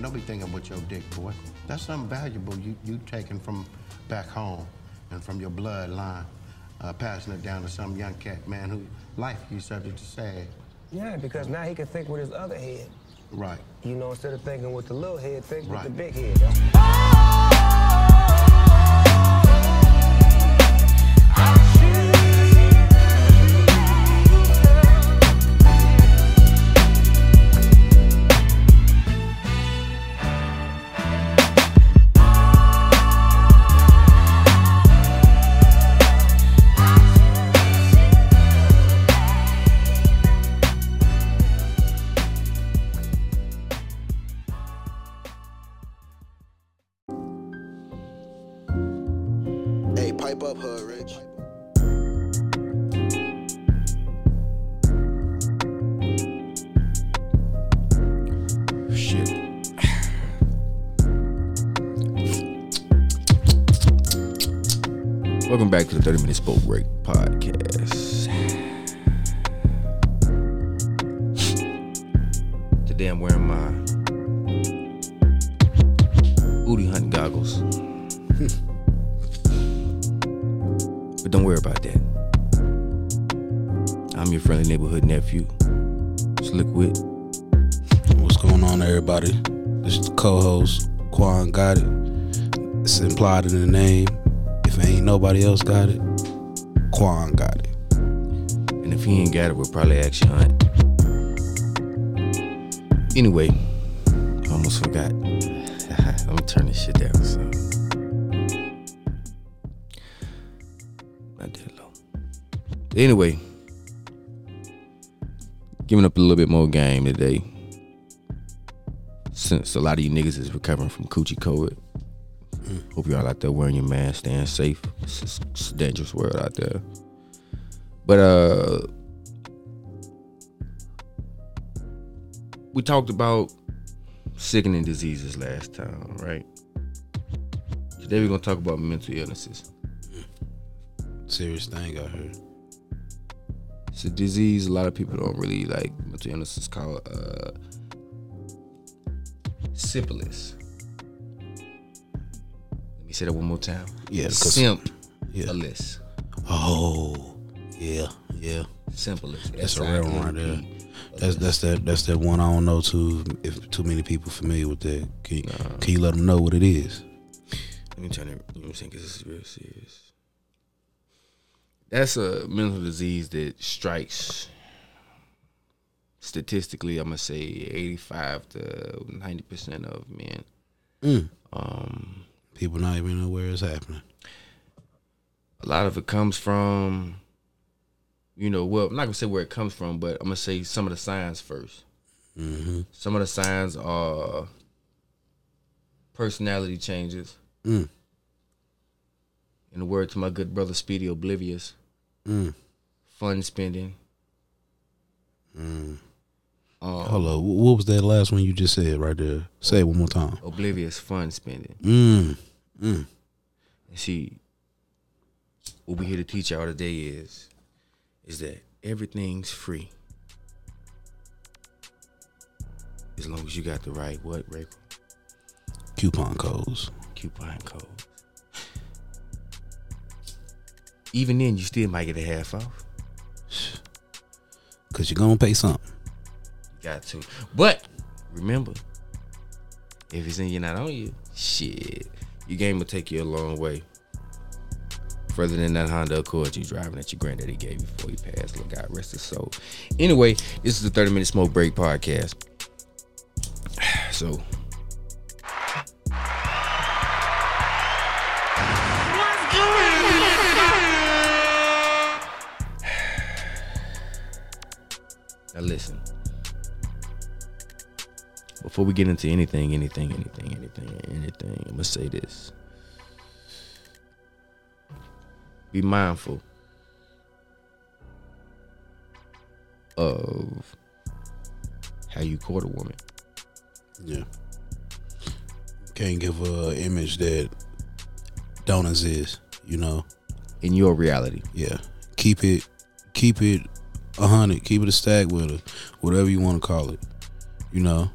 man. Don't be thinking with your dick, boy. That's something valuable you you taking from back home and from your bloodline, uh, passing it down to some young cat, man, who life you subject to sad. Yeah, because now he can think with his other head. Right. You know, instead of thinking with the little head, think Right. with the big head. Smoke Break podcast. Today I'm wearing my booty hunting goggles. but don't worry about that. I'm your friendly neighborhood nephew, Slick Wit. What's going on, everybody? This is the co-host Quan got it. It's implied in the name. If ain't nobody else got it, Quan got it. And if he ain't got it, we'll probably ask you hunt. Anyway, I almost forgot. Let me turn this shit down. So. Not that low. Anyway, giving up a little bit more game today. Since a lot of you niggas is recovering from coochie COVID. Hope y'all out there wearing your mask, staying safe. It's, it's a dangerous world out there. But uh we talked about sickening diseases last time, right? Today we're gonna talk about mental illnesses. Serious thing I heard. It's a disease a lot of people don't really like. Mental illness is called uh syphilis. Say that one more time. Yeah, 'cause- Symphilis. Oh, yeah, yeah. Syphilis. That's a real one right there. That's that's that that's that one I don't know too. If too many people familiar with that, can you, can you let them know what it is? Let me turn it. You know what I'm saying? Because this is real serious. That's a mental disease that strikes. Statistically, I'm gonna say 85 to 90 percent of men. Mm. Um, People not even know where it's happening. a lot of it comes from, you know, well, I'm not gonna say where it comes from, but I'm gonna say some of the signs first. Mm-hmm. Some of the signs are personality changes. Mm. In the words of my good brother Speedy Oblivious, Mm. fun spending. Mm. Um, Hold on. What was that last one you just said right there? Say it one more time. Oblivious fun spending. Mm. Mm. And see, what we here to teach y'all today is, is that everything's free. As long as you got the right what, Ray? Coupon codes. Coupon codes. Even then, you still might get a half off. Cause you're gonna pay something. You Got to. But remember, if it's in you, not on you, shit, your game will take you a long way. Further than that Honda Accord you driving that your granddaddy gave you before he passed. Look, God rest his soul. Anyway, this is the 30 Minute Smoke Break podcast. So, now listen. Before we get into anything, anything, anything, anything, anything, I'm gonna say this. Be mindful of how you court a woman. Yeah. Can't give a image that don't exist, you know. In your reality. Yeah. Keep it keep it a hundred, keep it a stack with her, whatever you want to call it. You know.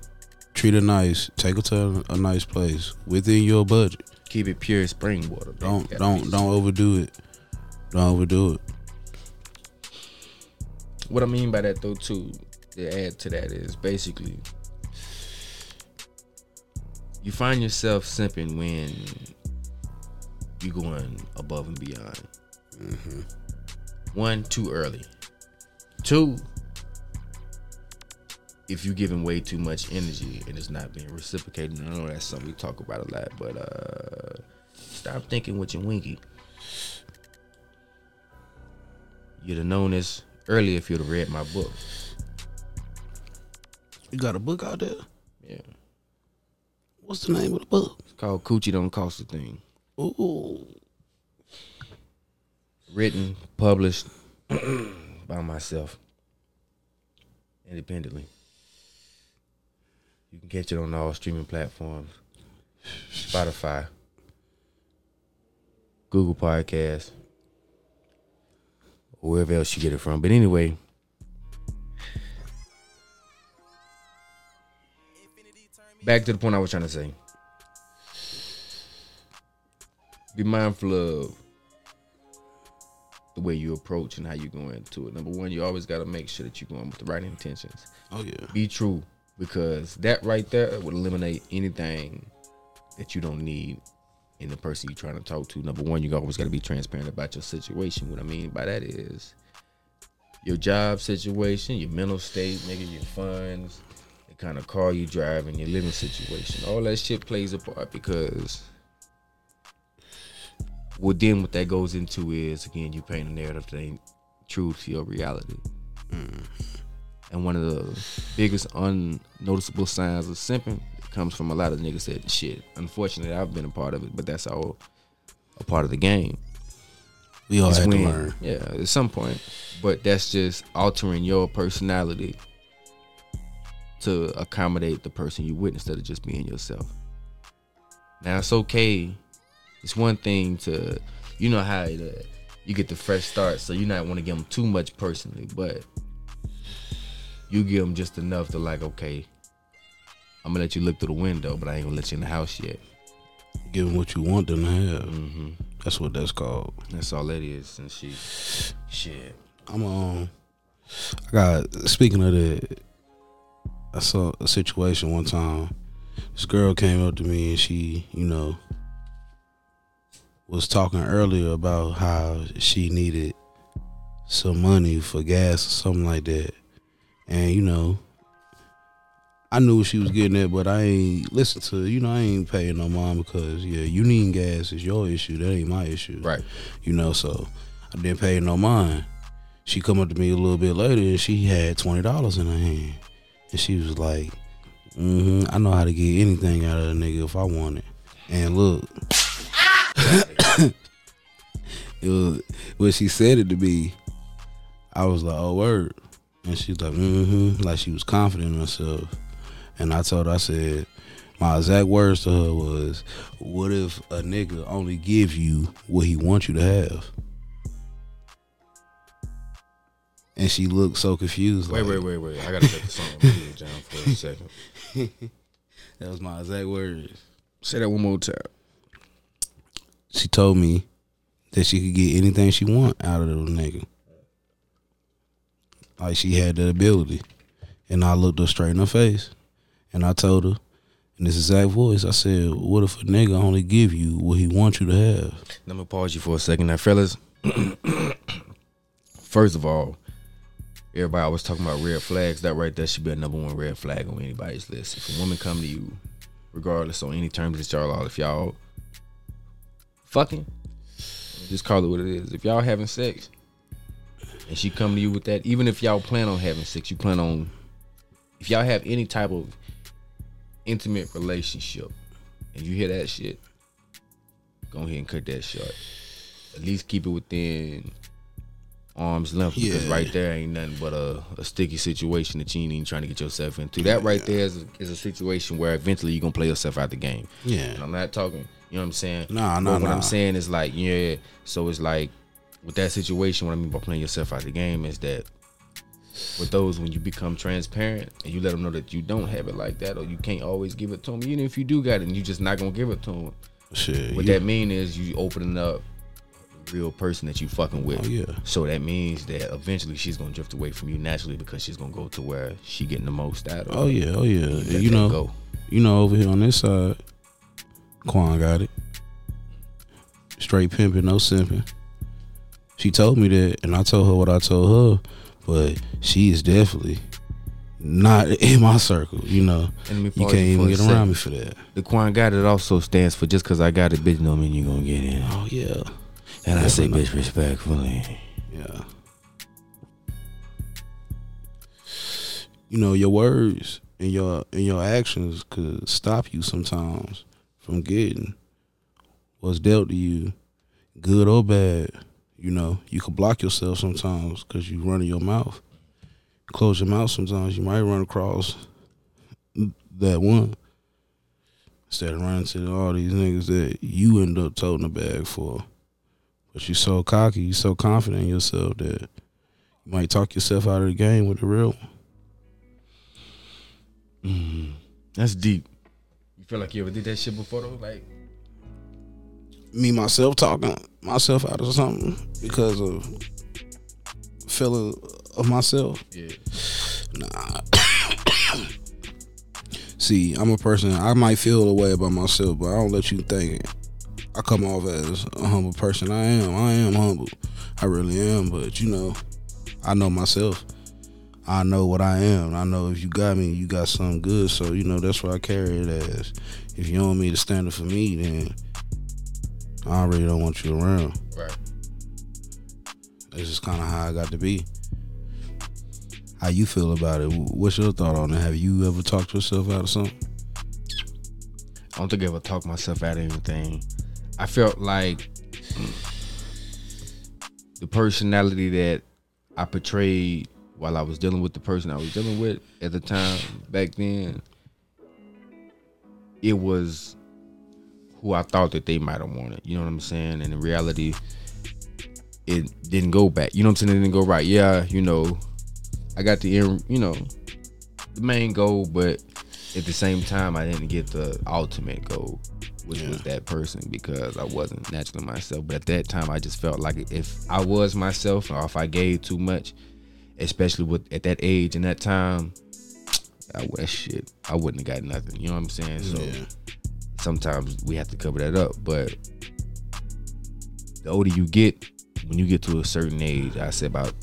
Treat her nice. Take her to a, a nice place within your budget. Keep it pure spring water. baby. Don't don't don't overdo it. Don't overdo it. What I mean by that though too, to add to that is basically you find yourself simping when you're going above and beyond. Mm-hmm. One, too early. Two, if you're giving way too much energy and it's not being reciprocated. I know that's something we talk about a lot, but uh stop thinking with your winky. You'd have known this earlier if you'd have read my book. You got a book out there? Yeah. What's the name of the book? It's called Coochie Don't Cost a Thing. Ooh. Written, published by myself. Independently. You can catch it on all streaming platforms. Spotify. Google Podcasts. Or wherever else you get it from. But anyway. Back to the point I was trying to say. Be mindful of the way you approach and how you go into it. Number one, you always got to make sure that you're going with the right intentions. Oh yeah. Be true because that right there would eliminate anything that you don't need in the person you're trying to talk to. Number one, you always got to be transparent about your situation. What I mean by that is your job situation, your mental state, nigga, your funds, the kind of car you drive, and your living situation. All that shit plays a part because well then what that goes into is again you paint a narrative that ain't true to your reality. Mm. And one of the biggest unnoticeable signs of simping comes from a lot of niggas that shit. Unfortunately, I've been a part of it, but that's all a part of the game. We all It's had to learn. Yeah, at some point. But that's just altering your personality to accommodate the person you with instead of just being yourself. Now it's okay. It's one thing to, you know how it, uh, you get the fresh start, so you not want to give them too much personally, but you give them just enough to like, okay, I'm gonna let you look through the window, but I ain't gonna let you in the house yet. Give them what you want them to have. hmm That's what that's called. That's all that is, and she, shit. I'm um I got speaking of that I saw a situation one time. This girl came up to me and she, you know, was talking earlier about how she needed some money for gas or something like that. And you know, I knew what she was getting at, but I ain't listen to you know, I ain't paying no mind because yeah, you needing gas is your issue. That ain't my issue. Right. You know, so I didn't pay no mind. She come up to me a little bit later and she had twenty dollars in her hand. And she was like, hmm I know how to get anything out of a nigga if I want it. And look. it was when she said it to me, I was like, oh word. And she's like, mm-hmm. Like she was confident in herself. And I told her, I said, my exact words to her was, what if a nigga only give you what he wants you to have? And she looked so confused. Wait, like, wait, wait, wait. I gotta take the song down for a second. That was my exact words. Say that one more time. She told me that she could get anything she want out of the nigga. Like she had the ability. And I looked her straight in her face. And I told her in this exact voice, I said, What if a nigga only give you what he wants you to have? Let me pause you for a second now, fellas. First of all, everybody always talking about red flags. That right there should be a number one red flag on anybody's list. If a woman come to you, regardless on any terms that y'all are, if y'all fucking, just call it what it is. If y'all having sex, and she come to you with that, even if y'all plan on having sex, you plan on, if y'all have any type of intimate relationship, and you hear that shit, go ahead and cut that short. At least keep it within arm's length because right there ain't nothing but a, a sticky situation that you ain't even trying to get yourself into. That right there is a, is a situation where eventually you're gonna play yourself out the game. And Yeah. I'm not talking, you know what I'm saying? Nah, But nah, What nah. I'm saying is like, yeah. So it's like with that situation, what I mean by playing yourself out the game is that with those when you become transparent and you let them know that you don't have it like that or you can't always give it to them. Even if you do got it, and you just not gonna give it to them. Shit. What you- that mean is you opening up real person that you fucking with. Oh, yeah. So that means that eventually she's gonna drift away from you naturally because she's gonna go to where she getting the most out of. Oh yeah, oh yeah. Let you know, go. you know, over here on this side, Quan got it. Straight pimping, no simping. She told me that, and I told her what I told her, but she is definitely not in my circle. You know, And let me you can't even get around me for that. The Quan got it also stands for just cause I got it, bitch, don't mean you gonna get in. Oh yeah, And I say bitch respectfully. yeah. You know, your words and your and your actions could stop you sometimes from getting what's dealt to you, good or bad. You know, you could block yourself sometimes because you run in your mouth. Close your mouth sometimes. You might run across that one instead of running to all these niggas that you end up toting the bag for. But you so cocky, you so confident in yourself that you might talk yourself out of the game with the real one. Mm, that's deep. You feel like you ever did that shit before though? Like Me myself talking myself out of something because of feeling of myself. yeah. Nah. See, I'm a person. I might feel a way about myself, but I don't let you think it. I come off as a humble person. I am. I am humble. I really am. But you know, I know myself. I know what I am. I know if you got me, you got something good. So you know that's what I carry it as. If you don't meet the standard for me, then I already don't want you around. Right. That's just kind of how I got to be. How you feel about it? What's your thought on it? Have you ever talked yourself out of something? I don't think I ever talked myself out of anything. I felt like the personality that I portrayed while I was dealing with the person I was dealing with at the time back then, it was who I thought that they might have wanted. You know what I'm saying? And in reality, it didn't go back. You know what I'm saying? It didn't go right. Yeah, you know, I got the end, you know, the main goal, but at the same time, I didn't get the ultimate goal, which was that person because I wasn't naturally myself. But at that time, I just felt like if I was myself or if I gave too much, especially with at that age and that time, I that shit, I wouldn't have got nothing. You know what I'm saying? So Yeah. Sometimes we have to cover that up. But the older you get, when you get to a certain age, I say about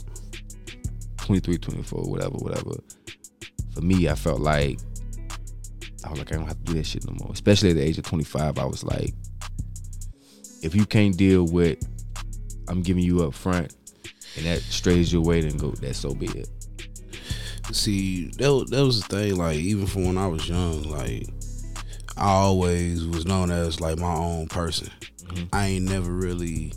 23, 24, whatever, whatever. For me, I felt like I was like, I don't have to do that shit no more. Especially at the age of 25, I was like, if you can't deal with, I'm giving you up front, and that strays your way, then go. That's so be it. See, that that was the thing. Like even from when I was young, like I always was known as like my own person. Mm-hmm. I ain't never really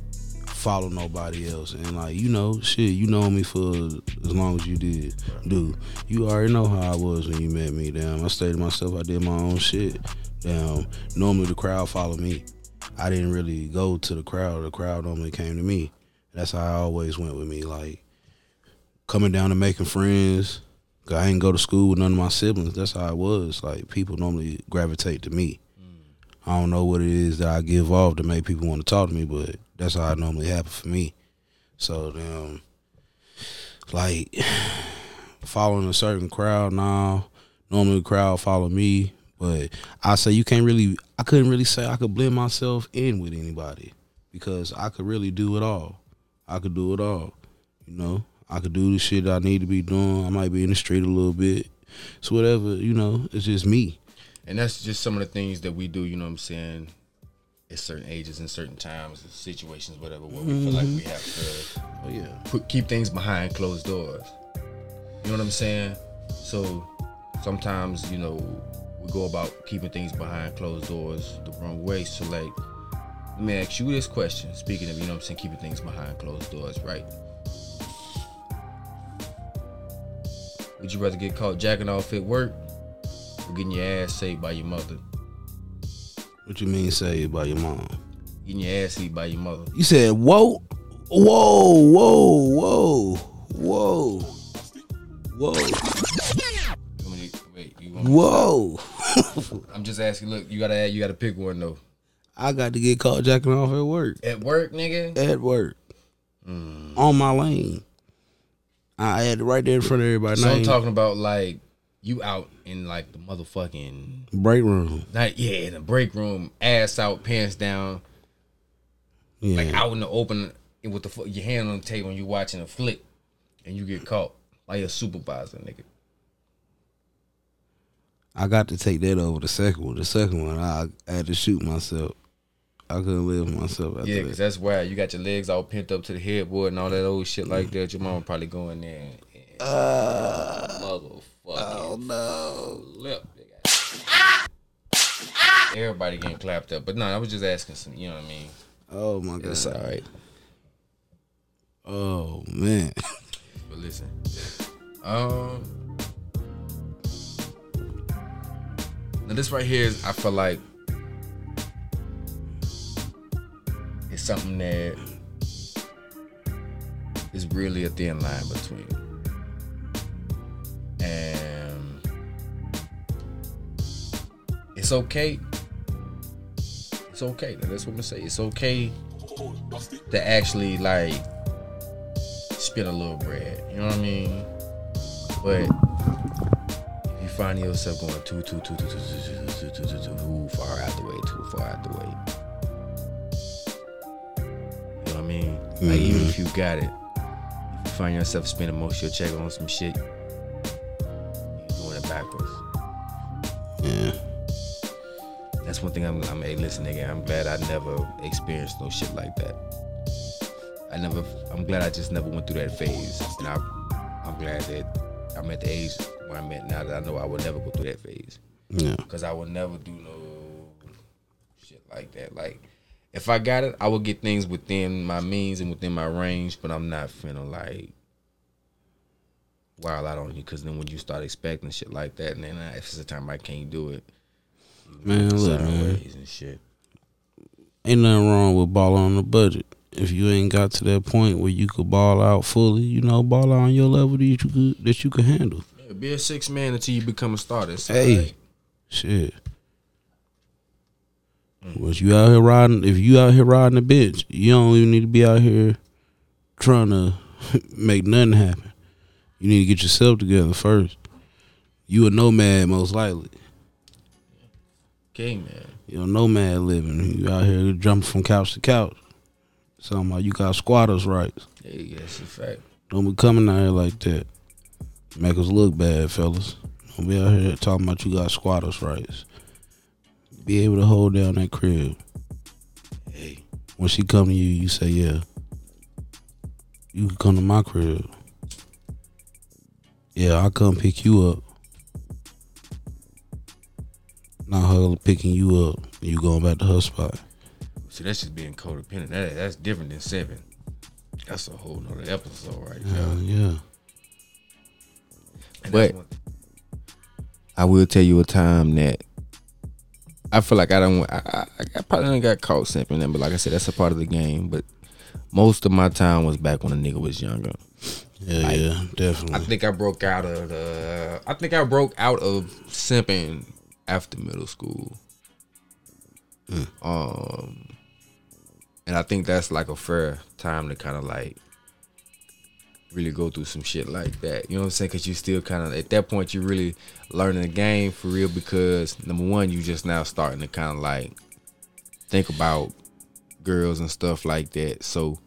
follow nobody else. And like you know, shit, you know me for as long as you did, dude. You already know how I was when you met me. Damn, I stayed to myself. I did my own shit. Damn, normally the crowd followed me. I didn't really go to the crowd. The crowd normally came to me. That's how I always went with me. Like coming down and making friends. I didn't go to school with none of my siblings. That's how it was. Like people normally gravitate to me. I don't know what it is that I give off to make people want to talk to me, but that's how it normally happens for me. So um, like following a certain crowd now. Normally the crowd follow me, but I say you can't really. I couldn't really say I could blend myself in with anybody because I could really do it all. I could do it all. You know, I could do the shit I need to be doing. I might be in the street a little bit. So whatever, you know, it's just me. And that's just some of the things that we do, you know what I'm saying, at certain ages and certain times, situations, whatever, where we feel like we have to Oh yeah. put, keep things behind closed doors. You know what I'm saying? So sometimes, you know, we go about keeping things behind closed doors the wrong way. So like, let me ask you this question. Speaking of, you know what I'm saying, keeping things behind closed doors, right? Would you rather get caught jacking off at work or getting your ass saved by your mother? What you mean saved by your mom? Getting your ass eaten by your mother. You said whoa, whoa, whoa, whoa, whoa. Whoa. You want me to- Wait, you want Whoa. I'm just asking. Look, you gotta you gotta pick one though. I got to get caught jacking off at work. At work, nigga. At work. Mm. On my lane. I had it right there in front of everybody. So I'm talking about like you out in like the motherfucking break room. not yeah in the break room, ass out, pants down, Yeah. like out in the open with the your hand on the table and you watching a flick, and you get caught like a supervisor, nigga. I got to take that over the second one. The second one, I, I had to shoot myself. I couldn't live with myself after Yeah, that. because that's why you got your legs all pent up to the headboard and all that old shit like that. Your mama probably going there and, and motherfucking oh no. lip. Everybody getting clapped up, but no, I was just asking some. You know what I mean? Oh my god. It's all right. Oh man. But listen, um, now this right here is I feel like it's something that is really a thin line between, and it's okay. It's okay. That's what I'm gonna say. It's okay to actually like spend a little bread. You know what I mean? But if you find yourself going too, too, too, too, too, too, too, too, too, too, too far out the way, too far out the way. Mean? Like even mm-hmm. if you got it, if you find yourself spending most of your check on some shit, you're doing it backwards. Yeah. That's one thing I'm. I'm. Hey, listen, nigga. I'm glad I never experienced no shit like that. I never. I'm glad I just never went through that phase, and I. I'm glad that I'm at the age where I'm at now that I know I will never go through that phase, Yeah. cause I will never do no shit like that. Like, if I got it, I will get things within my means and within my range, but I'm not finna like wild out on you, cause then when you start expecting shit like that, and then uh, if it's a time I can't do it. Man, look, man. and shit. Ain't nothing wrong with balling on the budget. If you ain't got to that point where you could ball out fully, you know, ball out on your level that you could that you can handle. Yeah, be a six man until you become a starter. It's Hey. Shit. But you out here riding if you out here riding the bitch, you don't even need to be out here trying to make nothing happen. You need to get yourself together first. You a nomad most likely. okay, man. You a nomad living. You out here jumping from couch to couch. Something like you got squatters' rights. Yeah, that's a fact. Don't be coming out here like that. Make us look bad, fellas. Don't be out here talking about you got squatters' rights. Be able to hold down that crib. Hey, When she come to you, you say, yeah. You can come to my crib. Yeah, I'll come pick you up. Not her picking you up. You going back to her spot. see, that's just being codependent. That that's different than seven. That's a whole nother episode, right there. Uh, yeah. And But- one- I will tell you a time that I feel like I don't. I, I, I probably done got caught simping, and but like I said, that's a part of the game. But most of my time was back when a nigga was younger. Yeah, yeah, definitely. I think I broke out of the. I think I broke out of simping after middle school. Um, and I think that's like a fair time to kind of like really go through some shit like that. You know what I'm saying? Because you still kind of at that point you really learning the game for real. Because number one, you just now starting to kind of like think about girls and stuff like that. So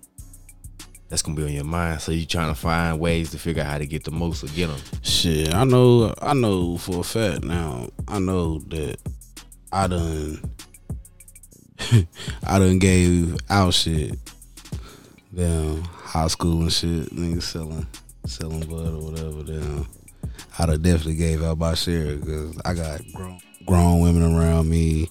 that's gonna be on your mind. So you trying to find ways to figure out how to get the most or get them. Shit, I know. I know for a fact now. I know that I done. I done gave out shit. Down high school and shit. Niggas selling, selling bud or whatever. Damn, I done definitely gave out my share because I got grown, grown women around me,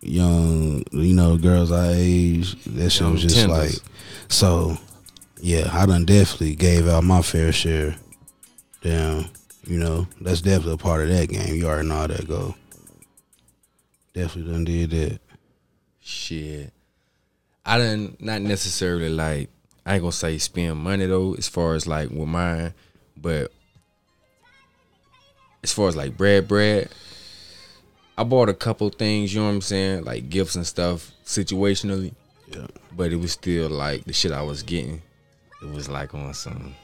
young, you know, girls our age. That shit Young was just tenders. like. So, yeah, I done definitely gave out my fair share. Damn, you know, that's definitely a part of that game. You already know how that go. Definitely done did that. Shit. I didn't not necessarily like I ain't gonna say spend money though, as far as like with mine, but as far as like bread, bread, I bought a couple things. You know what I'm saying, like gifts and stuff, situationally. Yeah. But it was still like the shit I was getting. It was like on some.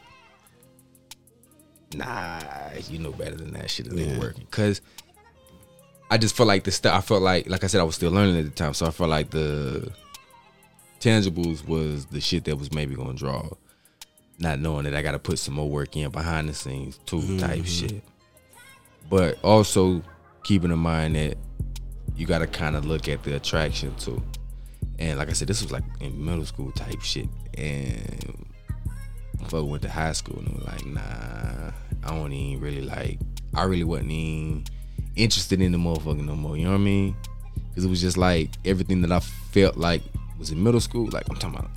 Nah, you know better than that shit. It ain't Yeah. working. Cause I just felt like the stuff. I felt like, like I said, I was still learning at the time, so I felt like the tangibles was the shit that was maybe gonna draw. Not knowing that I got to put some more work in behind the scenes too, type mm-hmm. shit. But also keeping in mind that you got to kind of look at the attraction too. And like I said, this was like in middle school type shit. And fuck went to high school and was like, nah, I don't even really like. I really wasn't even interested in the motherfucker no more. You know what I mean? Because it was just like everything that I felt like was in middle school. Like I'm talking about,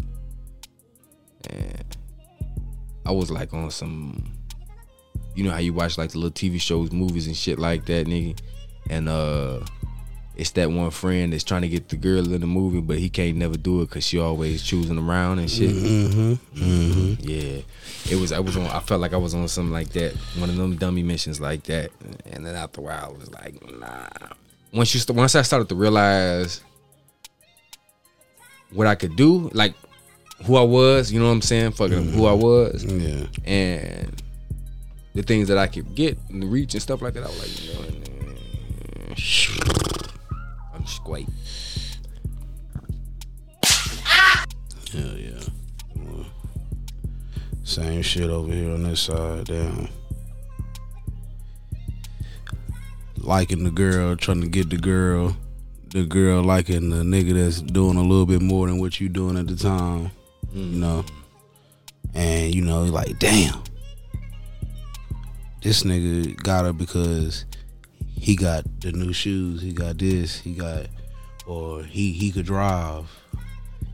and I was like on some. You know how you watch like the little TV shows, movies, and shit like that, nigga. And uh, it's that one friend that's trying to get the girl in the movie, but he can't never do it because she always choosing around and shit. Mm-hmm. Mm-hmm. Yeah, it was. I was on. I felt like I was on something like that. One of them dummy missions like that. And then after a while, I was like, nah. Once you st- once I started to realize what I could do, like who I was, you know what I'm saying? Fucking who I mm-hmm. was, Yeah. and the things that I could get and the reach and stuff like that. I was like, you know, I'm squate. Hell yeah. Well, Same shit over here on this side. Damn. Liking the girl, trying to get the girl. The girl liking the nigga that's doing a little bit more than what you doing at the mm. time. You mm. know? And you know, like, damn. This nigga got her because he got the new shoes, he got this, he got or he he could drive.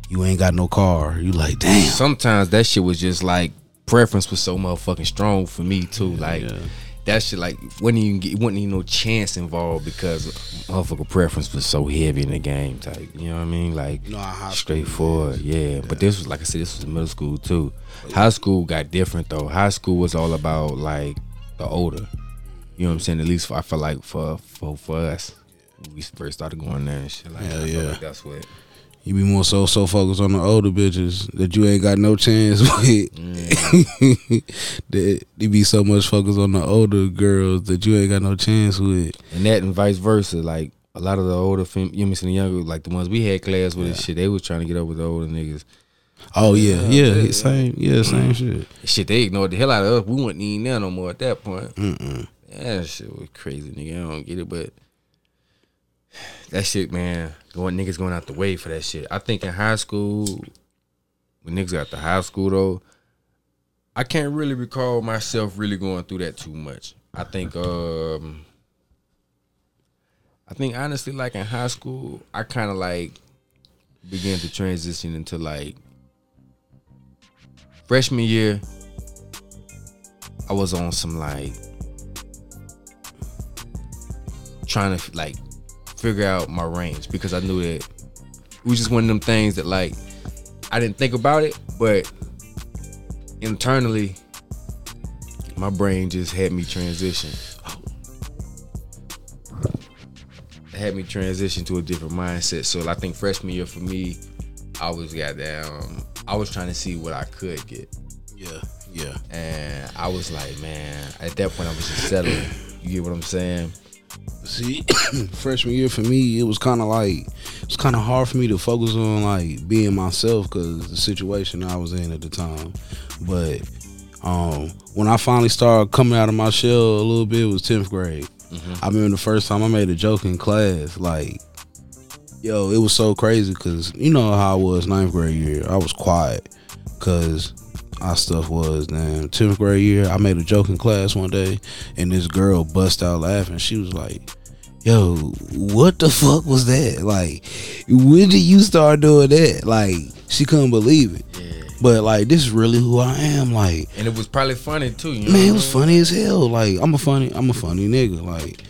You ain't got no car. You like, damn. sometimes that shit was just like preference was so motherfucking strong for me too. Like yeah. That shit like wouldn't even get wasn't even no chance involved because motherfucker preference was so heavy in the game type. You know what I mean? Like high straightforward. Yeah. But this was like I said, this was middle school too. High school got different though. High school was all about like the older. You know what I'm saying? At least for, I feel like for for for us. We first started going there and shit like Hell that. Yeah. like that's what You be more so so focused on the older bitches that you ain't got no chance with. Mm. that you be so much focused on the older girls that you ain't got no chance with. and that and vice versa. Like a lot of the older, fem- you know, what I'm saying, the younger, like the ones we had class with and shit, they was trying to get up with the older niggas. Oh yeah, Yeah, yeah, yeah. same, yeah, same shit. Shit, they ignored the hell out of us. We wasn't even there no more at that point. Mm-mm. That shit was crazy, nigga. I don't get it, but that shit, man, going niggas going out the way for that shit. I think in high school, when niggas got to high school though, I can't really recall myself really going through that too much. I think, um, I think honestly, like in high school, I kind of like began to transition into like freshman year. I was on some like trying to like figure out my range because I knew that it was just one of them things that like I didn't think about it, but internally my brain just had me transition. It had me transition to a different mindset. So I think freshman year for me, I was goddamn I was trying to see what I could get. Yeah, yeah. And I was like, man, at that point I was just settling. You get what I'm saying? See, freshman year for me, it was kind of like it was kind of hard for me to focus on like being myself because the situation I was in at the time. But um, when I finally started coming out of my shell a little bit, it was tenth grade. I remember the first time I made a joke in class, like, yo, it was so crazy because you know how I was ninth grade year. I was quiet because our stuff was then 10th grade year i made a joke in class one day and this girl bust out laughing she was like yo what the fuck was that like when did you start doing that like she couldn't believe it Yeah. but like this is really who i am like And it was probably funny too. You know man it was funny as hell like i'm a funny i'm a funny nigga like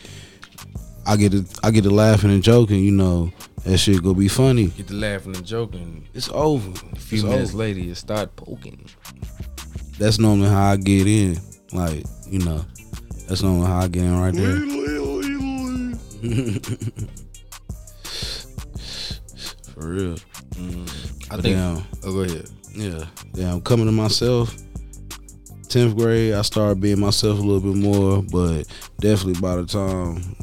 i get to i get to laughing and joking you know that shit gonna be funny Get to laughing and joking. it's over A few It's minutes over. later, you start poking. That's normally how I get in. Like, you know. That's normally how I get in right there. For real. I But think. damn. Oh, go ahead. Yeah, damn. Coming to myself, tenth grade, I started being myself a little bit more, but definitely by the time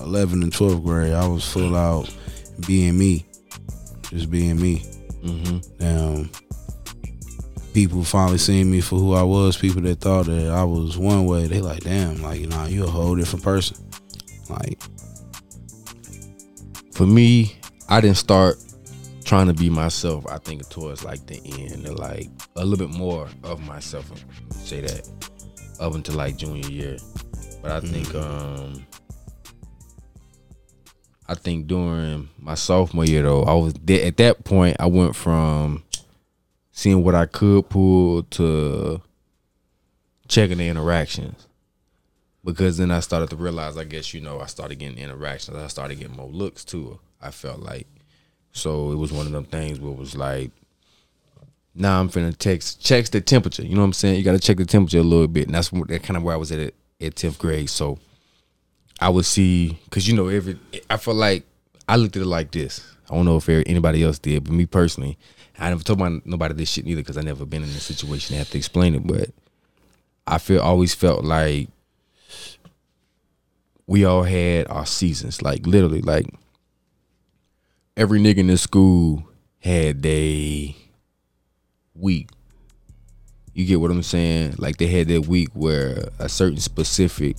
11 and twelfth grade, I was full out being me, just being me. Mm-hmm. Damn. People finally seeing me for who I was. People that thought that I was one way, they like, damn, like you know, you a whole different person. Like, For me, I didn't start trying to be myself. I think towards like the end, or like a little bit more of myself. Say that up until like junior year, but I think um I think during my sophomore year though, I was at that point. I went from seeing what I could pull to checking the interactions because then I started to realize, I guess you know, I started getting interactions. I started getting more looks too. I felt like so it was one of them things where it was like, now I'm finna text checks the temperature. You know what I'm saying? You got to check the temperature a little bit, and that's that kind of where I was at at tenth grade. So I would see because you know every I felt like I looked at it like this. I don't know if anybody else did, but me personally, I never told my, nobody this shit neither because I never been in this situation. I have to explain it, but I feel always felt like we all had our seasons. Like literally, like every nigga in this school had they week. You get what I'm saying? Like they had that week where a certain specific,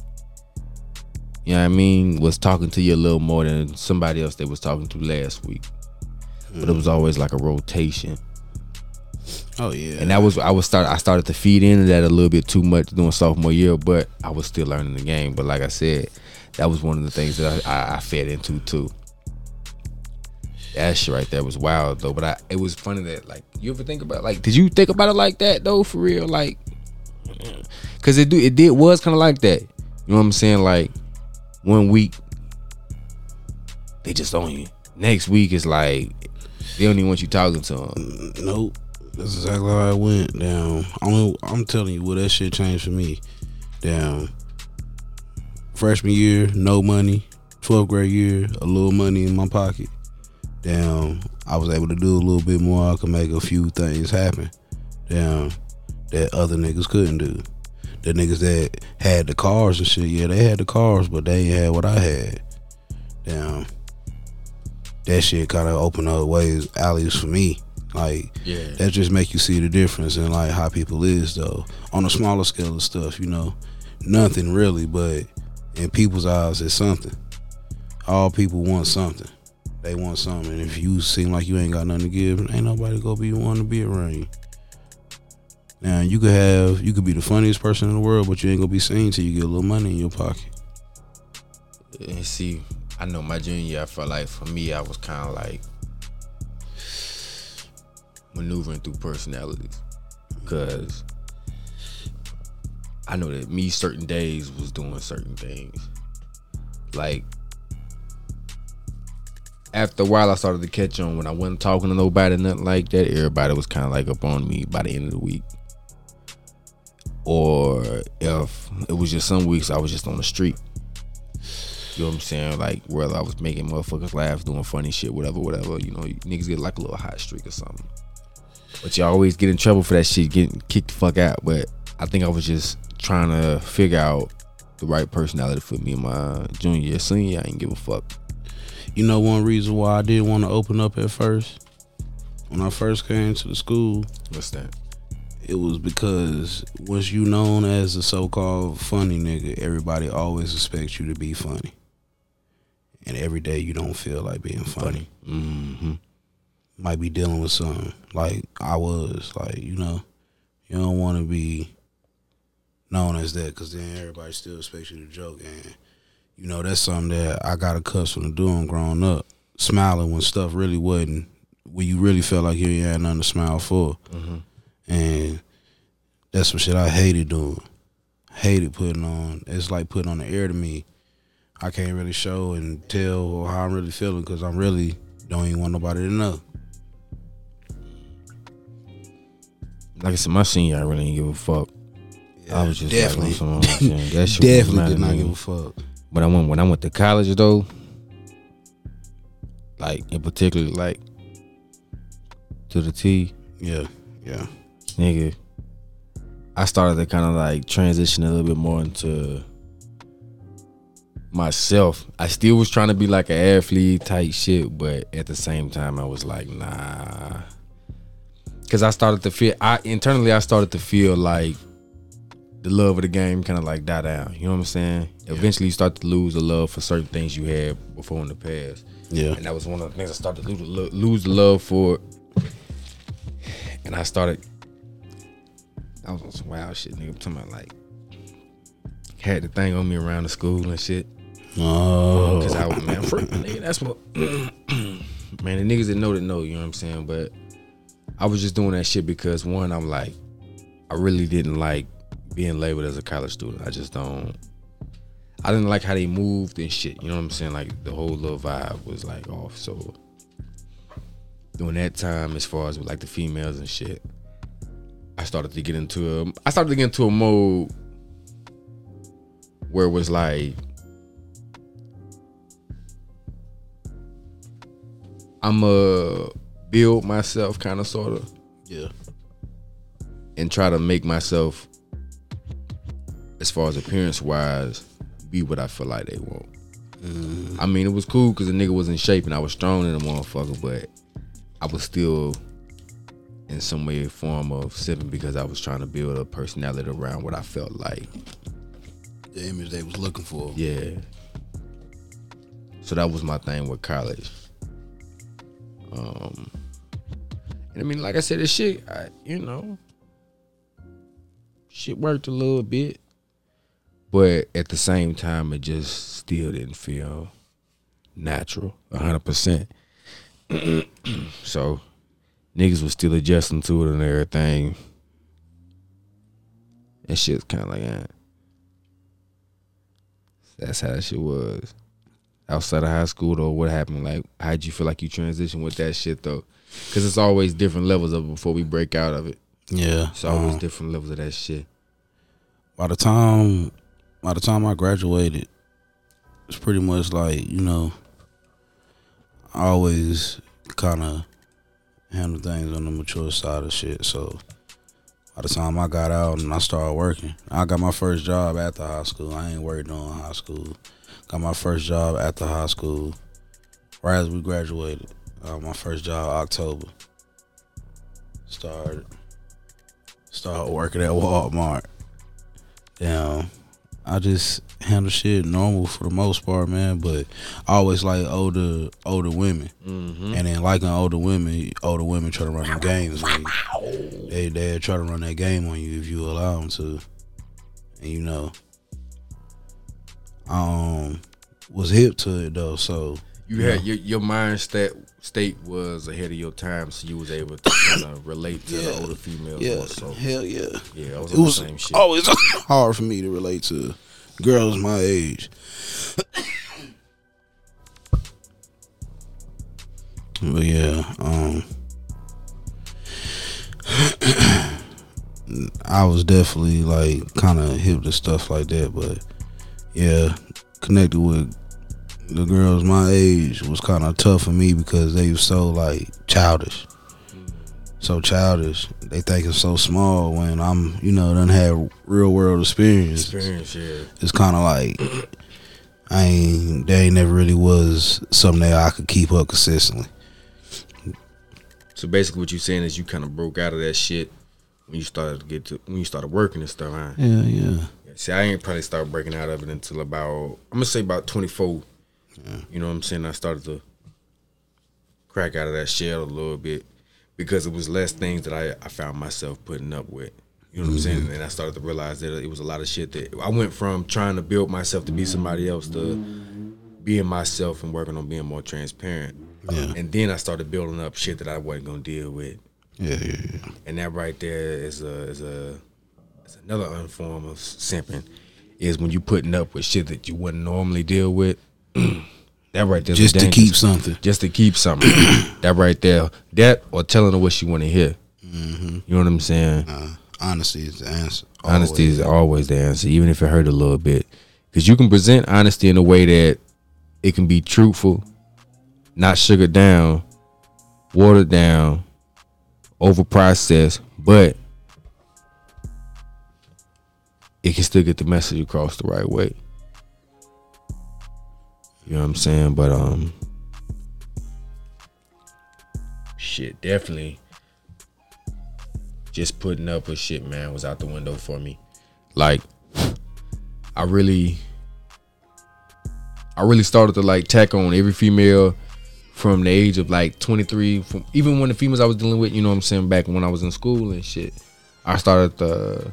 you know what I mean, was talking to you a little more than somebody else they was talking to last week. But it was always like a rotation. oh yeah, And that was I was start I started to feed into that a little bit too much during sophomore year, but I was still learning the game. But like I said, that was one of the things that I, I, I fed into too. That shit right there was wild though. But I it was funny that like you ever think about like did you think about it like that though for real like because it do it did was kind of like that. You know what I'm saying? Like one week they just on you. Next week is like they don't even want you talking to them. Nope. That's exactly how I went. Down. I'm, I'm telling you, what that shit changed for me. Down. Freshman year, no money. 12th grade year, a little money in my pocket. Down. I was able to do a little bit more. I could make a few things happen. Down. That other niggas couldn't do. The niggas that had the cars and shit, yeah, they had the cars, but they had what I had. Down. That shit kind of opened up ways, alleys for me. Like, Yeah. that just make you see the difference in like how people is though. On a smaller scale of stuff you know nothing really but in people's eyes it's something. All people want something. They want something. And if you seem like you ain't got nothing to give ain't nobody gonna be wanting to be around you. Now you could have you could be the funniest person in the world but you ain't gonna be seen till you get a little money in your pocket. And see, I know my junior year, I felt like for me, I was kind of like maneuvering through personalities. Because I know that me, certain days, was doing certain things. Like, after a while, I started to catch on when I wasn't talking to nobody, nothing like that. Everybody was kind of like up on me by the end of the week. Or if it was just some weeks I was just on the street. You know what I'm saying? Like whether I was making motherfuckers laugh, doing funny shit, whatever, whatever. You know, niggas get like a little hot streak or something. But you always get in trouble for that shit, getting kicked the fuck out. But I think I was just trying to figure out the right personality for me in my junior year, senior. I ain't give a fuck. you know one reason why i didn't want to open up at first when i first came to the school What's that? it was because once you known as the so-called funny nigga, everybody always expects you to be funny. And every day you don't feel like being funny. Mm-hmm. Might be dealing with something like I was, like you know, you don't want to be known as that because then everybody still expects you to joke, and you know that's something that I got accustomed to doing growing up, smiling when stuff really wasn't, when you really felt like you ain't had nothing to smile for and that's some shit I hated doing. Hated putting on. It's like putting on the air to me. I can't really show and tell how I'm really feeling because I'm really don't even want nobody to know. Like I said, my senior, I really didn't give a fuck. I was just definitely, like. That shit definitely did not at give a fuck. But I went when I went to college though, like in particular, like to the T, Yeah, yeah, nigga. I started to kind of like transition a little bit more into myself. I still was trying to be like an athlete type shit, but at the same time, I was like, nah. Cause I started to feel, I internally, I started to feel like the love of the game kind of like die down. You know what I'm saying? Eventually, you start to lose the love for certain things you had before in the past. yeah. And that was one of the things I started to lose, the lose the love for. And I started, I was on some wild shit, nigga. I'm talking about like, had the thing on me around the school and shit. Oh, Cause I was, man, nigga, that's what, man, the niggas that know that know, you know what I'm saying? But I was just doing that shit because one, I'm like, I really didn't like being labeled as a college student. I just don't, I didn't like how they moved and shit. You know what I'm saying? Like the whole little vibe was like off. So during that time, as far as with like the females and shit, I started to get into a, I started to get into a mode where it was like, I'm a build myself kind of sort of yeah, and try to make myself as far as appearance wise be what I feel like they want. Mm. I mean, it was cool because the nigga was in shape and I was strong in the motherfucker, but I was still in some way form of simping because I was trying to build a personality around what I felt like. the image they was looking for. Yeah. So that was my thing with college. Um, and I mean, like I said, this shit, I, you know, shit worked a little bit, but at the same time, it just still didn't feel natural, hundred percent. So, niggas was still adjusting to it and everything. And shit's kind of like, that. That's how that shit was. Outside of high school, though, what happened? Like, how'd you feel like you transitioned with that shit, though? Because it's always different levels of it before we break out of it. Yeah, It's always um, different levels of that shit. by the time by the time I graduated, it's pretty much like you know. I always kind of handle things on the mature side of shit. So by the time I got out and I started working, I got my first job after high school. I ain't worked on high school. Got my first job after high school, right as we graduated. Uh, my first job October. Started started working at Walmart. Damn. I just handle shit normal for the most part, man. But I always like older older women, Mm-hmm. and then liking older women, older women try to run them games on you. They they try to run that game on you if you allow them to, and you know, um, was hip to it though. So You had your your mind state state was ahead of your time, so you was able to kind of relate to the older females. yeah, more so hell yeah. yeah, I was It was the same shit. always hard for me to relate to girls my age. but yeah, um I was definitely like kind of hip to stuff like that, but yeah, connected with the girls my age was kind of tough for me because they were so like childish so childish. They think it's so small when I'm, you know, done had real world experience. Experience, yeah. It's kind of like I ain't. They ain't never really was something that I could keep up consistently. So basically, what you're saying is you kind of broke out of that shit when you started to get to when you started working and stuff, huh? Yeah, yeah, See, I ain't probably start breaking out of it until about I'm gonna say about 24. You know what I'm saying? I started to crack out of that shell a little bit because it was less things that I, I found myself putting up with. You know what I'm mm-hmm. saying? And I started to realize that it was a lot of shit that I went from trying to build myself to be somebody else to being myself and working on being more transparent. Yeah. And then I started building up shit that I wasn't gonna deal with. Yeah, yeah, yeah. And that right there is a is a is another form of simping. Is when you putting up with shit that you wouldn't normally deal with. that right there, Just to keep something. just to keep something. that right there, that or telling her what she want to hear. You know what I'm saying? Uh, honesty is the answer. Honesty is always the answer, even if it hurt a little bit. Because you can present honesty in a way that it can be truthful, not sugared down, watered down, over processed, but it can still get the message across the right way. You know what I'm saying? But um shit, definitely just putting up with shit, man, was out the window for me. Like I really I really started to like tack on every female from the age of like 23 from even when the females I was dealing with, you know what I'm saying, back when I was in school and shit. I started to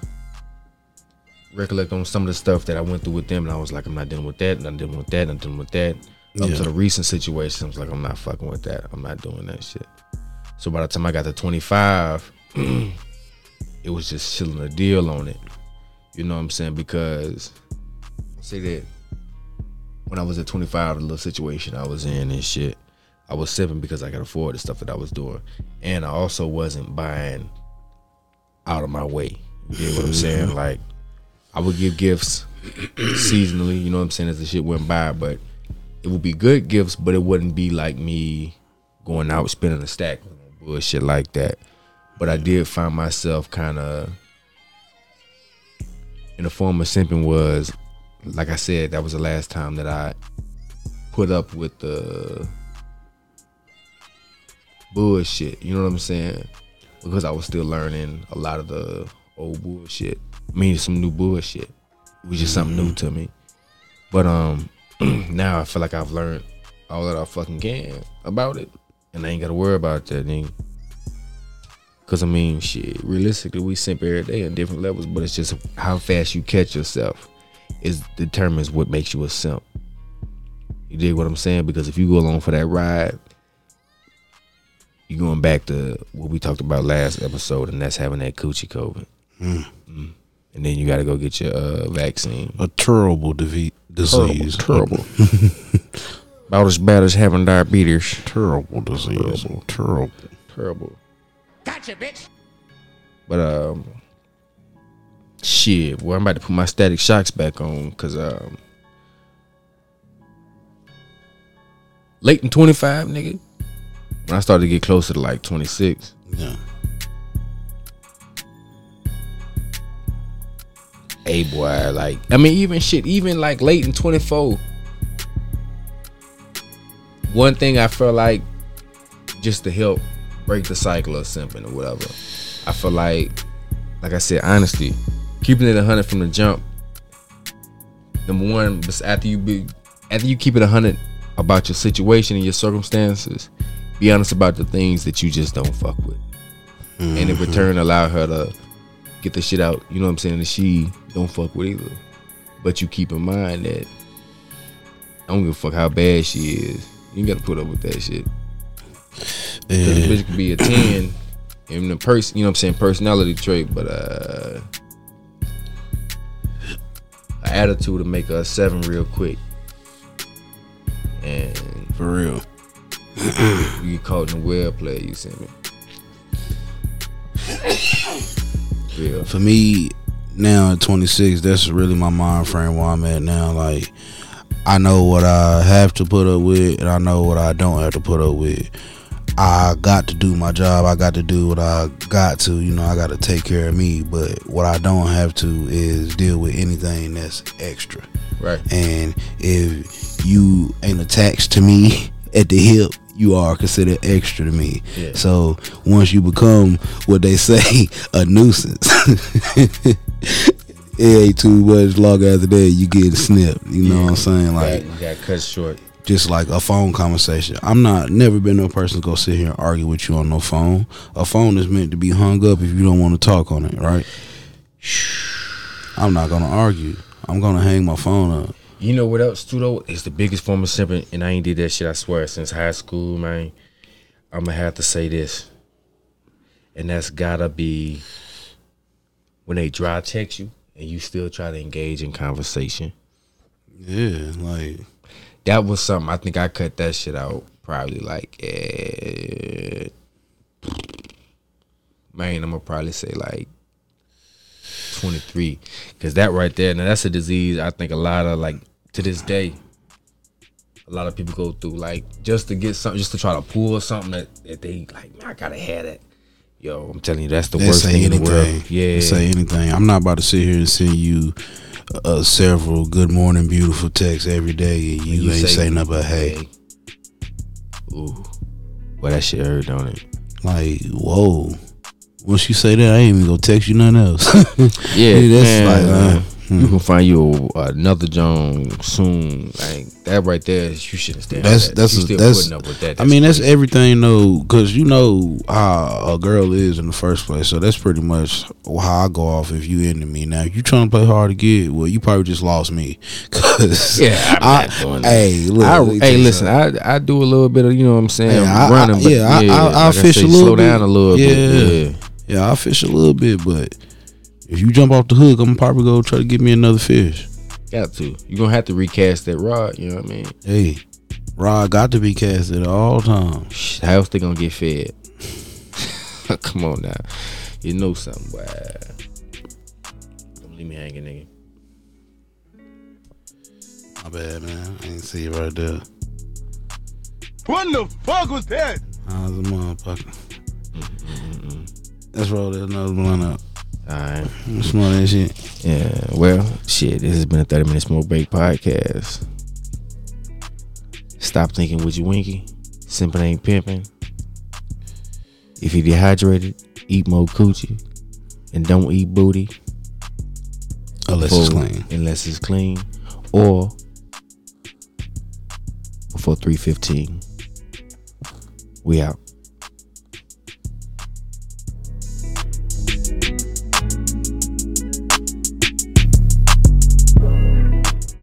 recollect on some of the stuff that I went through with them and I was like, I'm not dealing with that, and I'm not dealing with that, not dealing with that. Up Yeah. to the recent situations, I was like, I'm not fucking with that. I'm not doing that shit. So by the time I got to 25, it was just chilling a deal on it. You know what I'm saying? Because say that when I was at 25, the little situation I was in and shit, I was simping because I could afford the stuff that I was doing, and I also wasn't buying out of my way. You get what I'm saying? Mm-hmm. Like I would give gifts seasonally. You know what I'm saying? As the shit went by, but it would be good gifts, but it wouldn't be like me going out spending a stack bullshit like that. But I did find myself kind of in the form of simping was, like I said, that was the last time that I put up with the bullshit. You know what I'm saying? Because I was still learning a lot of the old bullshit. I mean, some new bullshit. It was just something new to me. But um, now I feel like I've learned all that I fucking can about it, and I ain't gotta worry about that thing. Cause I mean, shit. Realistically, we simp every day at different levels, but it's just how fast you catch yourself is determines what makes you a simp. You dig what I'm saying? Because if you go along for that ride, you're going back to what we talked about last episode, and that's having that coochie COVID. Mm. And then you got to go get your uh, vaccine. A terrible divi- disease. Terrible. About as bad as having diabetes. Terrible disease. Terrible. Terrible. Gotcha, bitch. But um, shit. Well, I'm about to put my static shocks back on because um, late in 25, nigga. When I started to get closer to like 26, Yeah. hey boy, like I mean, even shit, even like late in 24. One thing I feel like just to help break the cycle of simping or whatever. I feel like, like I said, honesty, keeping it a hundred from the jump. Number one, after you be, after you keep it a hundred about your situation and your circumstances, be honest about the things that you just don't fuck with, and in return, allow her to get the shit out. You know what I'm saying? That she don't fuck with either. But you keep in mind that I don't give a fuck how bad she is. You gotta put up with that shit. Cause the bitch could be a ten in the person, you know what I'm saying, personality trait, but uh an attitude to make a seven real quick. And For real. You caught in the well play, you see me. Yeah. For me, now at 26, that's really my mind frame where I'm at now. Like, I know what I have to put up with, and I know what I don't have to put up with. I got to do my job. I got to do what I got to. You know, I got to take care of me. But what I don't have to is deal with anything that's extra. Right. And if you ain't attached to me at the hip, you are considered extra to me. Yeah. So once you become what they say a nuisance, it ain't too much long after that you get snipped. You know what I'm saying? Like you got cut short. just like a phone conversation. I'm not never been no person to go sit here and argue with you on no phone. A phone is meant to be hung up if you don't want to talk on it, right? I'm not gonna argue. I'm gonna hang my phone up. You know what else too though? It's the biggest form of simping, and I ain't did that shit. I swear since high school, man. I'm gonna have to say this, and that's gotta be when they dry text you and you still try to engage in conversation. Yeah, like That was something I think I cut that shit out probably like at, man. I'm gonna probably say like 23 because that right there now that's a disease i think a lot of like to this day a lot of people go through like just to get something just to try to pull something that, that they like man i gotta have that yo i'm telling you that's the They worst say thing in the world yeah say anything. I'm not about to sit here and send you uh, several good morning beautiful texts every day and you, ain't say nothing but hey. ooh well that shit hurt don't it Like, whoa. Once you say that, I ain't even gonna text you nothing else. yeah that's man, like, uh, uh, you can find you another John soon. Like that right there, you shouldn't stand. That's that. that's a, still that's. putting up with that. I mean, that's everything though, because you know how a girl is in the first place. So that's pretty much how I go off. If you into me now, if you trying to play hard to get, well, you probably just lost me. Cause Yeah, I'm I, not hey, look, I, let me tell hey, listen, something. I I do a little bit of you know what I'm saying, Hey, I- I- running, but yeah, yeah, I- I- I like fish say, a little slow bit. down a little Yeah. bit. Yeah, Yeah, I fish a little bit, but if you jump off the hook, I'm probably gonna try to get me another fish. got to. You're gonna have to recast that rod. You know what I mean? Hey, rod got to be casted at all times. Shh, How else they gonna get fed? Come on now, you know something. Boy. Don't leave me hanging, nigga. My bad, man. I ain't see it right there. What the fuck was that? How's the motherfucker? Let's roll that another one up. All right. Smell that shit. Yeah, well, shit, this has been a 30 minute smoke break podcast. Stop thinking with your winky. Simping ain't pimping. If you're dehydrated, eat more coochie. And don't eat booty. Unless it's clean. Unless it's clean. Or before 315. We out.